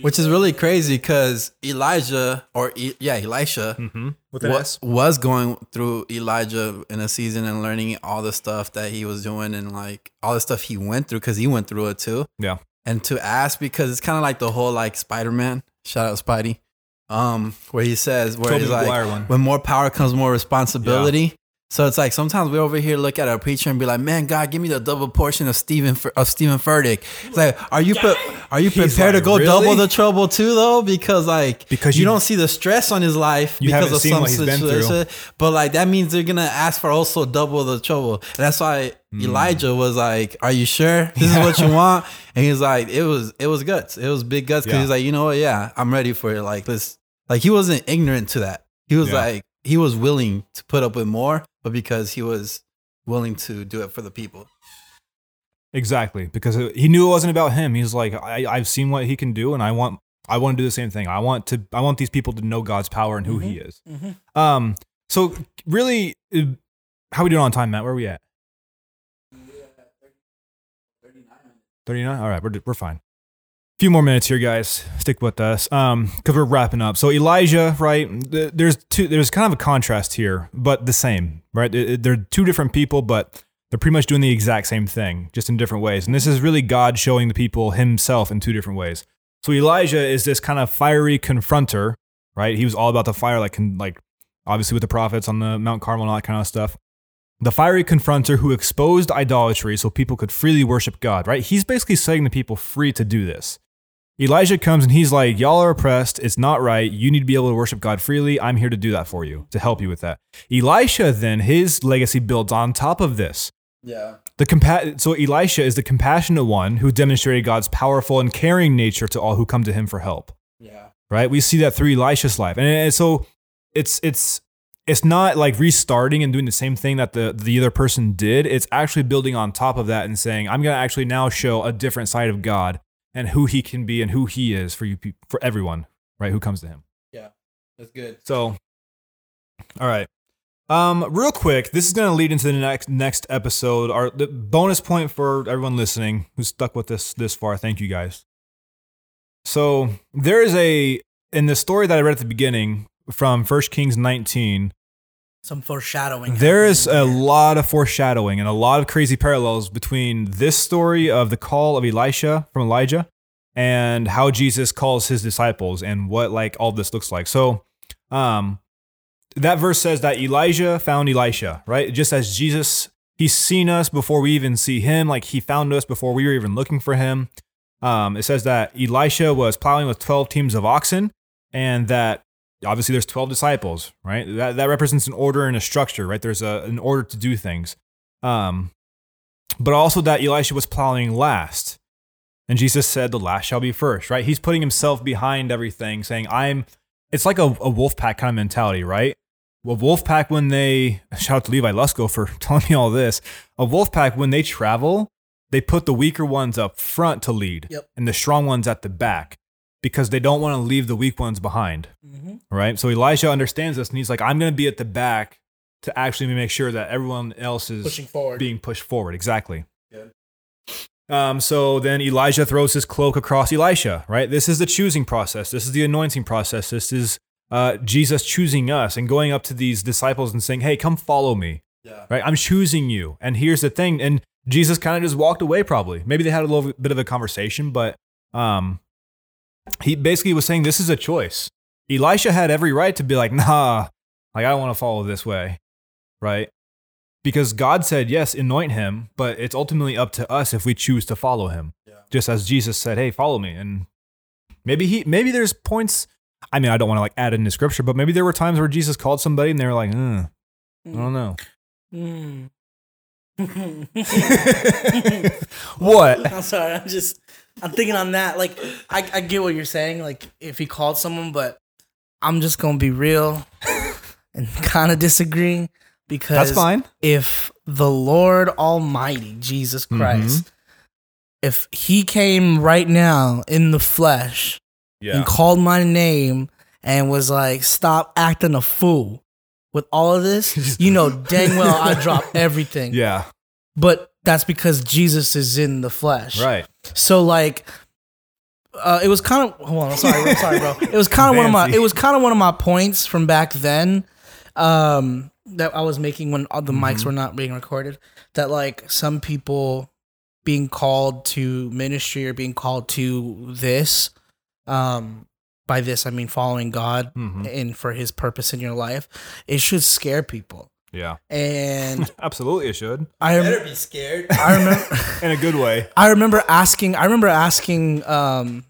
Which is really crazy because Elijah, or E- yeah, Elisha, Mm-hmm. Was, was going through Elijah in a season and learning all the stuff that he was doing and like all the stuff he went through because he went through it too. Yeah. And to ask because it's kind of like the whole like Spider Man, shout out Spidey, um, where he says where Tobey he's like, when more power comes more responsibility. So it's like sometimes we over here look at a preacher and be like, "Man, God, give me the double portion of Stephen of Steven Furtick." It's like, are you pre- are you He's prepared like, to go "Really?" double the trouble too, though? Because like, Because you, you- don't see the stress on his life because of some what he's been through. situation. But like that means they're gonna ask for also double the trouble. And that's why Hmm. Elijah was like, "Are you sure this is what you want?" And he's like, "It was it was guts. It was big guts." Because Yeah. he's like, "You know what? Yeah, I'm ready for it. Like this." Like he wasn't ignorant to that. He was Yeah. like he was willing to put up with more, but because he was willing to do it for the people. Exactly, because he knew it wasn't about him. He's like, I, I've seen what he can do, and I want, I want to do the same thing. I want to, I want these people to know God's power and who He is. Mhm. Um, so really, uh, how we doing on time, Matt? Where are we at? Thirty-nine. All right, we're we're fine. Few more minutes here, guys. Stick with us, um, because we're wrapping up. So Elijah, right? There's two. There's kind of a contrast here, but the same, right? They're two different people, but they're pretty much doing the exact same thing, just in different ways. And this is really God showing the people Himself in two different ways. So Elijah is this kind of fiery confronter, right? He was all about the fire, like like obviously with the prophets on the Mount Carmel and all that kind of stuff. The fiery confronter who exposed idolatry so people could freely worship God, right? He's basically setting the people free to do this. Elijah comes and he's like, Y'all are oppressed. It's not right. You need to be able to worship God freely. I'm here to do that for you, to help you with that. Elisha, then, his legacy builds on top of this. Yeah. The compa- so Elisha is the compassionate one who demonstrated God's powerful and caring nature to all who come to him for help. Yeah. Right? We see that through Elisha's life. And, and so it's it's it's not like restarting and doing the same thing that the the other person did. It's actually building on top of that and saying, I'm going to actually now show a different side of God and who he can be and who he is for you for everyone, right? Who comes to him. Yeah. That's good. So, all right. Um, real quick, this is going to lead into the next next episode. Our the bonus point for everyone listening who's stuck with this this far. Thank you guys. So there is a in the story that I read at the beginning from First Kings 19. Some foreshadowing. There is a lot of foreshadowing and a lot of crazy parallels between this story of the call of Elisha from Elijah and how Jesus calls his disciples and what like all this looks like. So, um, that verse says that Elijah found Elisha, right? Just as Jesus, he's seen us before we even see him, like he found us before we were even looking for him. Um, it says that Elisha was plowing with 12 teams of oxen and that obviously there's 12 disciples, right? That, that represents an order and a structure, right? There's a, an order to do things. Um, but also that Elisha was plowing last. And Jesus said, the last shall be first, right? He's putting himself behind everything, saying, I'm, it's like a, a wolf pack kind of mentality, right? Well, wolf pack, when they, shout out to Levi Lusko for telling me all this, a wolf pack, when they travel, they put the weaker ones up front to lead Yep. and the strong ones at the back because they don't want to leave the weak ones behind Mhm. right? So Elisha understands this and he's like, I'm going to be at the back to actually make sure that everyone else is pushing forward. being pushed forward. Exactly. Good. Um, so then Elijah throws his cloak across Elisha, right? This is the choosing process. This is the anointing process. This is uh, Jesus choosing us and going up to these disciples and saying, Hey, come follow me, Yeah. right? I'm choosing you. And here's the thing. And Jesus kind of just walked away, probably. Maybe they had a little bit of a conversation, but um, he basically was saying, This is a choice. Elisha had every right to be like, Nah, like, I don't want to follow this way, right? Because God said, Yes, anoint him, but it's ultimately up to us if we choose to follow him. Yeah. Just as Jesus said, Hey, follow me. And maybe he, maybe there's points. I mean, I don't want to like add into scripture, but maybe there were times where Jesus called somebody and they were like, "Uh, I don't know. Mm. what? I'm sorry. I'm just. I'm thinking on that. Like, I, I get what you're saying. Like, if he called someone, but I'm just gonna be real and kind of disagree because That's fine. if the Lord Almighty Jesus Mm-hmm. Christ, if He came right now in the flesh Yeah. and called my name and was like, "Stop acting a fool." With all of this, you know dang well I drop everything. Yeah. But that's because Jesus is in the flesh. Right. So like uh, it was kind of hold on, I'm sorry, I'm sorry, bro. It was kind of one of my it was kind of one of my points from back then um that I was making when all the mics were not being recorded that like some people being called to ministry or being called to this um by this I mean following God Mhm. and for his purpose in your life it should scare people Yeah. and Absolutely, it should. I rem- Better be scared. I remember In a good way. I remember asking. I remember asking. Um,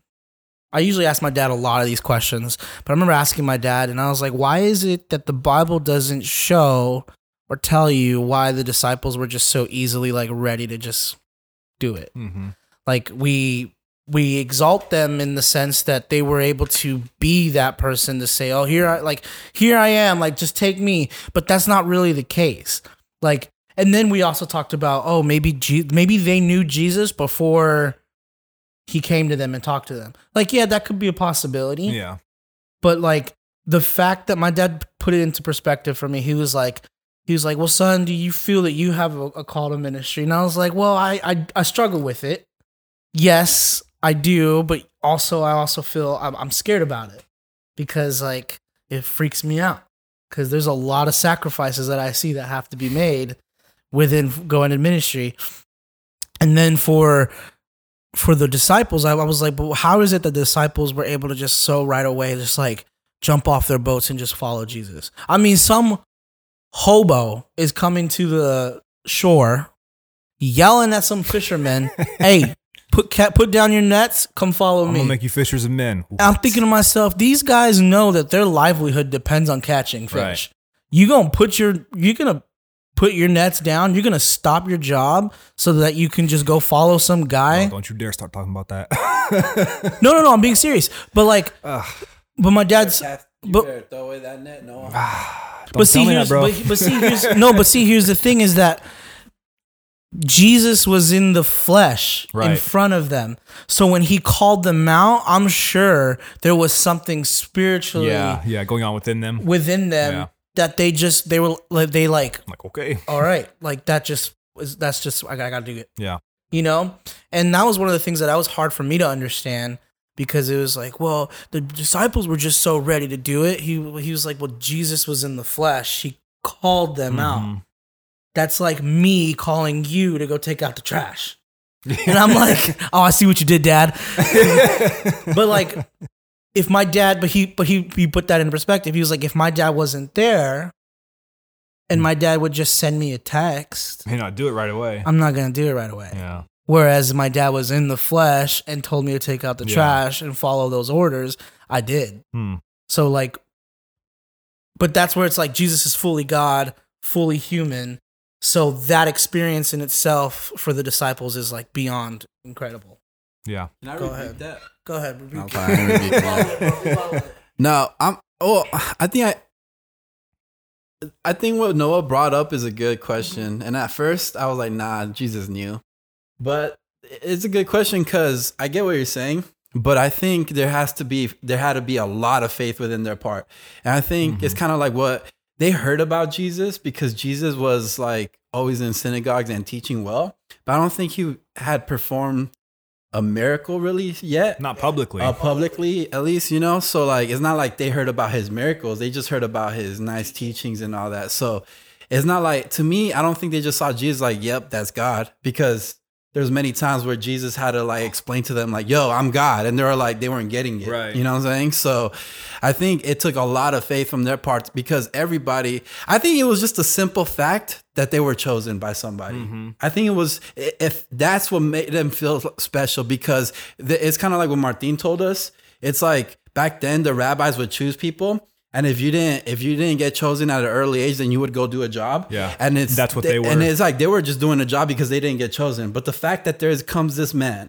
I usually ask my dad a lot of these questions, but I remember asking my dad, and I was like, "Why is it that the Bible doesn't show or tell you why the disciples were just so easily like ready to just do it? Mm-hmm. Like we we exalt them in the sense that they were able to be that person to say, "Oh, here I like here I am, like just take me." But that's not really the case. Like and then we also talked about, "Oh, maybe Je- maybe they knew Jesus before he came to them and talked to them." Like, yeah, that could be a possibility. Yeah. But like the fact that my dad put it into perspective for me, he was like, he was like, "Well, son, do you feel that you have a, a call to ministry?" And I was like, "Well, I, I I struggle with it. Yes, I do, but also I also feel I'm, I'm scared about it because like it freaks me out because there's a lot of sacrifices that I see that have to be made within going to ministry, and then for." For the disciples, I, I was like, but how is it that the disciples were able to just so right away, just like jump off their boats and just follow Jesus? I mean, some hobo is coming to the shore, yelling at some fishermen, "Hey, put cat put down your nets, come follow I'm me. gonna make you fishers of men. And I'm thinking to myself, these guys know that their livelihood depends on catching fish. Right. You gonna put your you're gonna put your nets down. You're gonna stop your job so that you can just go follow some guy. Oh, don't you dare start talking about that. No, no, no. I'm being serious. But like, but my dad's. You but- throw away that net. No. Don't but see, tell me here's, that, bro. But, but see, here's no. But see, here's the thing: is that Jesus was in the flesh in front of them. So when he called them out, I'm sure there was something spiritually yeah, yeah, going on within them. within them Yeah. that they just they were like they like I'm like, okay. all right like that just was that's just I gotta, I gotta do it Yeah. you know and that was one of the things that was hard for me to understand because it was like well the disciples were just so ready to do it he he was like well Jesus was in the flesh he called them out Mhm. That's like me calling you to go take out the trash and I'm like oh I see what you did dad but like if my dad but he but he he put that in perspective he was like if my dad wasn't there and my dad would just send me a text May not do it right away. i'm not gonna do it right away yeah. whereas my dad was in the flesh and told me to take out the Yeah. trash and follow those orders i did Hmm. so like but that's where it's like jesus is fully god fully human so that experience in itself for the disciples is like beyond incredible Yeah. Can I Go ahead. that? go ahead repeat. Okay, I didn't repeat that. No, I'm. Oh, I think I. I think what Noah brought up is a good question, and at first I was like, "Nah, Jesus knew," but it's a good question because I get what you're saying. But I think there has to be there had to be a lot of faith within their part, and I think it's mm-hmm. kind of like what they heard about Jesus because Jesus was like always in synagogues and teaching well, but I don't think he had performed a miracle really yet. Not publicly. uh, publicly at least you know? So like it's not like they heard about his miracles. They just heard about his nice teachings and all that. So it's not like to me i don't think they just saw jesus like yep that's god because there's many times where jesus had to like explain to them like yo i'm god and they were like they weren't getting it Right. you know what i'm saying so i think it took a lot of faith from their parts because everybody i think it was just a simple fact that they were chosen by somebody Mhm. I think it was if that's what made them feel special because it's kind of like what Martin told us. It's like back then the rabbis would choose people, and if you didn't if you didn't get chosen at an early age, then you would go do a job. Yeah. and it's That's what they And were. it's like they were just doing a job because they didn't get chosen. But the fact that there comes this man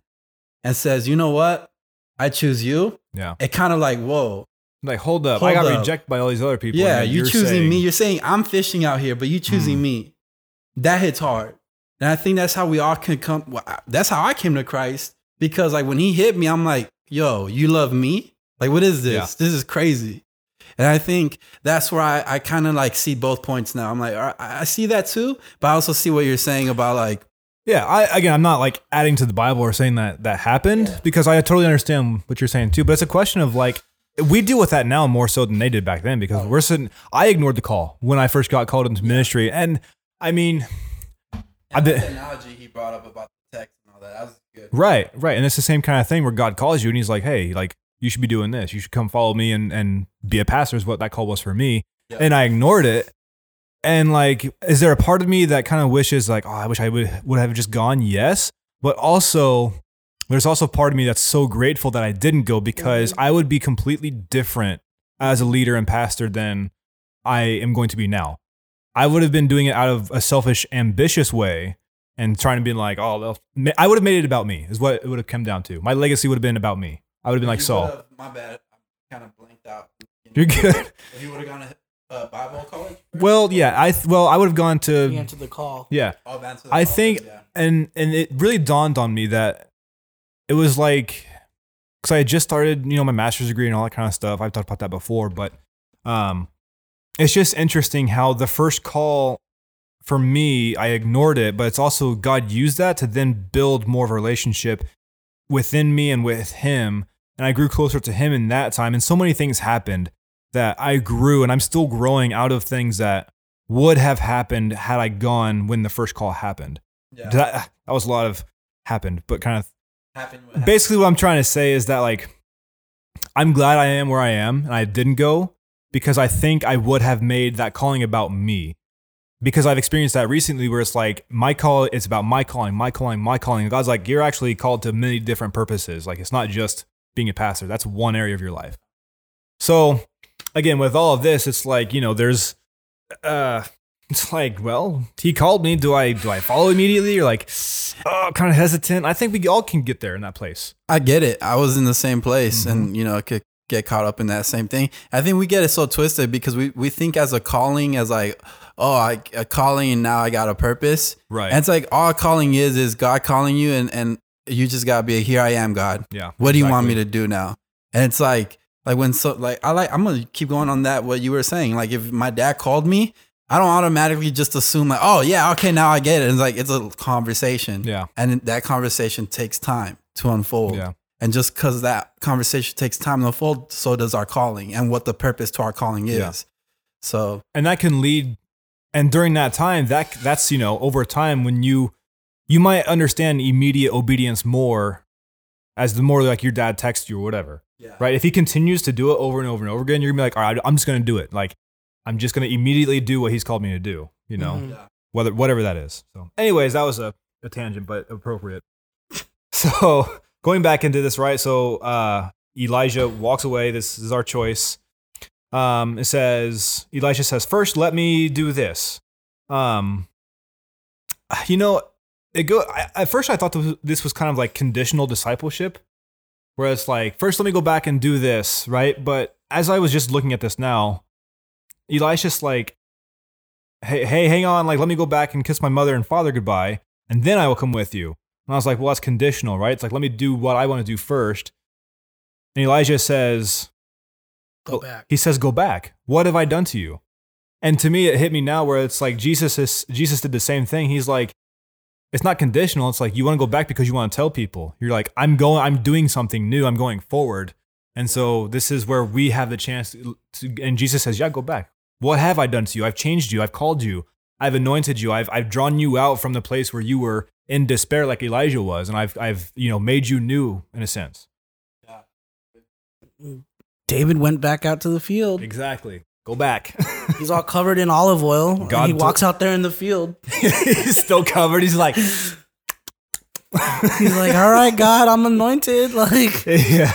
and says, you know what, I choose you. yeah. It kind of like whoa, Like, hold up. Hold I got up. rejected by all these other people. yeah, and you you're choosing saying- me. You're saying I'm fishing out here, but you choosing Hmm. me. That hits hard. And I think that's how we all can come. well, That's how I came to Christ because, like, when he hit me, I'm like, yo, you love me? Like, what is this? Yeah. This is crazy. And I think that's where I, I kind of like see both points now. I'm like, right, I see that too, but I also see what you're saying about like, Yeah, I again, I'm not like adding to the Bible or saying that that happened because I totally understand what you're saying too. But it's a question of like we deal with that now more so than they did back then because oh. we're sitting. I ignored the call when I first got called into ministry, and I mean, I did analogy he brought up about the text and all that. That was good. right, right, and it's the same kind of thing where God calls you and He's like, hey, like you should be doing this. You should come follow me and and be a pastor. Is what that call was for me, Yeah. and I ignored it. And like, is there a part of me that kind of wishes like, oh, I wish I would would have just gone? Yes, but also there's also part of me that's so grateful that I didn't go because mm-hmm. I would be completely different as a leader and pastor than I am going to be now. I would have been doing it out of a selfish, ambitious way and trying to be like, oh, I would have made it about me, is what it would have come down to. My legacy would have been about me. I would have been like You Saul. My bad. I'm kind of blanked out. You're good. If you would have gone to uh, Bible college? Well, yeah, I th- well, I would have gone He to answered the call yeah, Oh, that's I think, Yeah. and and it really dawned on me that it was like because I had just started, you know, my master's degree and all that kind of stuff. I've talked about that before, but um, it's just interesting how the first call for me, I ignored it, but it's also God used that to then build more of a relationship within me and with Him, and I grew closer to Him in that time. And so many things happened that I grew, and I'm still growing out of things that would have happened had I gone when the first call happened. yeah. That, that was a lot of happened, but kind of Happened what happened. basically what I'm trying to say is that like I'm glad I am where I am and I didn't go because I think I would have made that calling about me. Because I've experienced that recently where it's like my call it's about my calling, my calling, my calling. And God's like, you're actually called to many different purposes. Like it's not just being a pastor. That's one area of your life. So again, with all of this, it's like, you know, there's uh it's like, well, he called me. Do I do I follow immediately You're like oh kind of hesitant? I think we all can get there in that place. I get it. I was in the same place Mm-hmm. and, you know, I could get caught up in that same thing. I think we get it so twisted because we, we think as a calling, as like, oh, I, a calling and now I got a purpose. Right. And it's like all calling is, is God calling you and, and you just got to be, here I am, God. yeah. What do you want me to do now? And it's like, like when so, like, I like, I'm going to keep going on that, what you were saying. Like if my dad called me, I don't automatically just assume like, oh yeah, okay, now I get it. It's like, it's a conversation. Yeah. And that conversation takes time to unfold. Yeah. And just because that conversation takes time to unfold, so does our calling and what the purpose to our calling is. Yeah. So and that can lead and during that time that that's you know over time when you you might understand immediate obedience more as the more like your dad texts you or whatever Yeah. right? If he continues to do it over and over and over again you're gonna be like all right i'm just gonna do it. Like i'm just gonna immediately do what he's called me to do you know? Mhm. Yeah. whether whatever that is. So anyways that was a, a tangent but appropriate. So going back into this right? So uh elijah walks away. This is our choice um, it says Elisha says, "First, let me do this." Um, you know, it go. I, at first, I thought this was- kind of like conditional discipleship, where it's like, first, let me go back and do this, right? But as I was just looking at this now, Elisha's like, "Hey, hey, hang on, like, let me go back and kiss my mother and father goodbye, and then I will come with you." And I was like, "Well, that's conditional, right? It's like, let me do what I want to do first. And Elijah says, Go back. he says, "Go back. What have I done to you?" And to me, it hit me now where it's like Jesus is Jesus did the same thing. He's like, it's not conditional. It's like you want to go back because you want to tell people. You're like, I'm going. I'm doing something new. I'm going forward. And so this is where we have the chance. To, to, and Jesus says, "Yeah, go back. What have I done to you? I've changed you. I've called you. I've anointed you. I've I've drawn you out from the place where you were in despair, like Elijah was, and I've I've you know made you new in a sense. Mm. David went back out to the field. Exactly. Go back. He's all covered in olive oil. God and he told- walks out there in the field. He's still covered. He's like, He's like, "All right, God, I'm anointed." Like, yeah.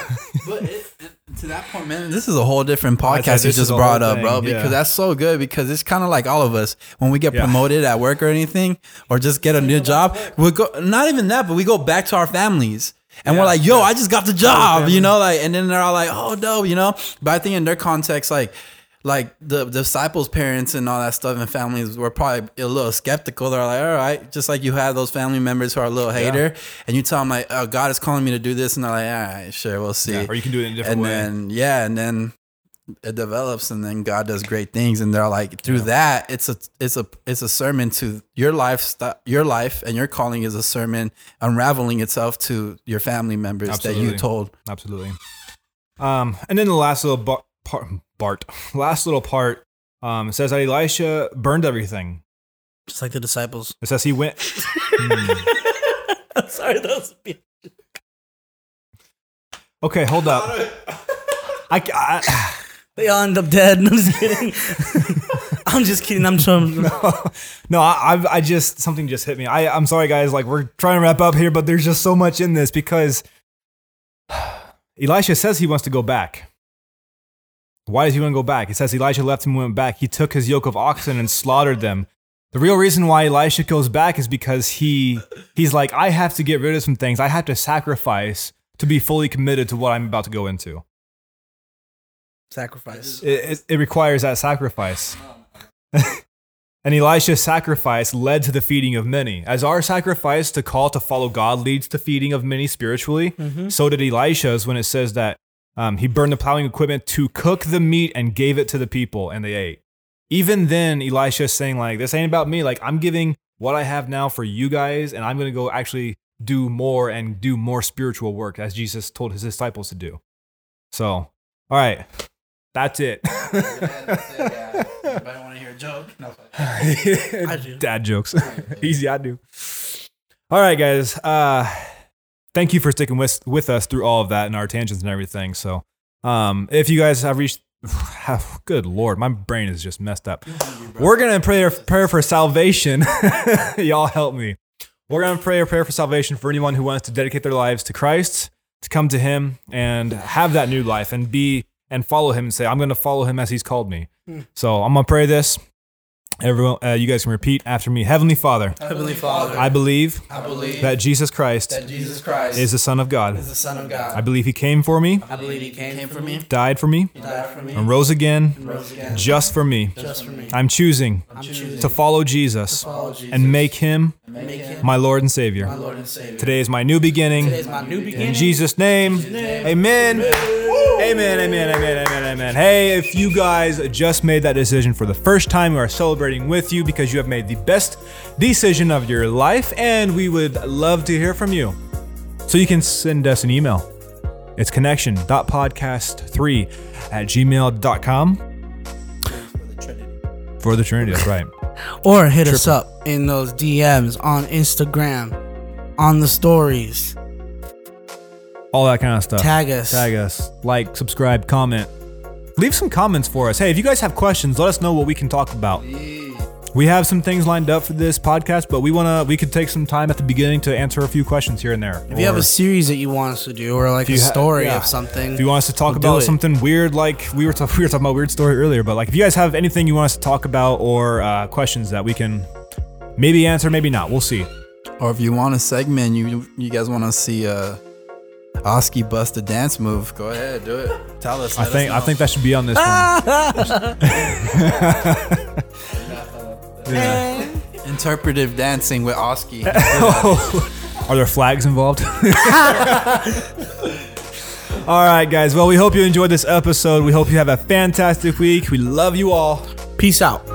But it, it- to that point, man, this is a whole different podcast you just brought whole up, bro. thing, yeah. Because that's so good. Because it's kind of like all of us when we get Yeah. promoted at work or anything, or just get a new job. We go not even that, but we go back to our families. And we're like, yo, I just got the job, you know, like, and then they're all like, oh, dope, you know. But I think in their context, like, like the, the disciples' parents and all that stuff and families were probably a little skeptical. They're like, all right, just like you have those family members who are a little hater, and you tell them like, oh, God is calling me to do this, and they're like, all right, sure, we'll see Yeah, Or you can do it in a different and way. then yeah, and then it develops, and then God does great things, and they're like through that, it's a it's a it's a sermon to your life, your life, and your calling is a sermon unraveling itself to your family members that you told. Absolutely. Um, and then the last little bar, part, Bart, last little part um, it says that Elisha burned everything. just like the disciples. It says he went. I'm sorry, that was. Okay, hold up. I, I, They all end up dead. I'm just kidding. I'm just kidding. I'm trying. no, I, I, I just something just hit me. I, I'm sorry, guys. Like we're trying to wrap up here, but there's just so much in this because Elisha says he wants to go back. Why does he want to go back? It says Elijah left him and went back. He took his yoke of oxen and slaughtered them. The real reason why Elisha goes back is because he he's like, I have to get rid of some things. I have to sacrifice to be fully committed to what I'm about to go into. Sacrifice. It, it, it requires that sacrifice. and Elisha's sacrifice led to the feeding of many. As our sacrifice to call to follow God leads to feeding of many spiritually, so did Elisha's when it says that um, he burned the plowing equipment to cook the meat and gave it to the people, and they ate. Even then, Elisha is saying, like, this ain't about me. Like, I'm giving what I have now for you guys, and I'm going to go actually do more and do more spiritual work as Jesus told his disciples to do. So, all right. That's it. Anybody want to hear a joke? No. I do. Dad jokes. Easy, I do. All right, guys. Uh, thank you for sticking with with us through all of that and our tangents and everything. So, um, if you guys have reached have, Good Lord, my brain is just messed up. We're gonna pray a prayer for salvation. Y'all help me. We're gonna pray a prayer for salvation for anyone who wants to dedicate their lives to Christ, to come to Him and have that new life and be and follow Him and say, "I'm gonna follow Him as He's called me." So I'm gonna pray this. Everyone, uh, you guys can repeat after me. Heavenly Father, Heavenly Father, I believe I believe that Jesus Christ that Jesus Christ is the Son of God. is the Son of God. I believe He came for me, I believe He came, for me, died for me, died for me, and rose again rose again just for me. just for me. I'm choosing I'm choosing to follow Jesus follow Jesus and make him and make Him my Lord and my Savior. Lord and Savior. Today is my new beginning. Today is my new beginning. In Jesus' name, amen. Amen, amen, amen, amen, amen. Amen. Hey, if you guys just made that decision for the first time, we are celebrating with you because you have made the best decision of your life, and we would love to hear from you. So you can send us an email. It's connection.podcast3 at gmail.com. For the Trinity, For the Trinity, that's right. Or hit us up in those DMs on Instagram, on the stories. All that kind of stuff. Tag us. Tag us. Like, subscribe, comment. Leave some comments for us. Hey, if you guys have questions, let us know what we can talk about. We have some things lined up for this podcast, but we wanna we could take some time at the beginning to answer a few questions here and there. If you have Or a series that you want us to do, or like a you ha- story yeah. of something, if you want us to talk we'll do about it. something weird, like we were, ta- we were talking about weird story earlier, but like if you guys have anything you want us to talk about or uh, questions that we can maybe answer, maybe not, we'll see. Or if you want a segment, you you guys want to see uh, Oski bust a dance move, go ahead, do it. Tell us. I let us think I think that should be on this one. yeah. interpretive dancing with Oski. Oh. Are there flags involved? All right, guys. Well, we hope you enjoyed this episode. We hope you have a fantastic week. We love you all. peace out.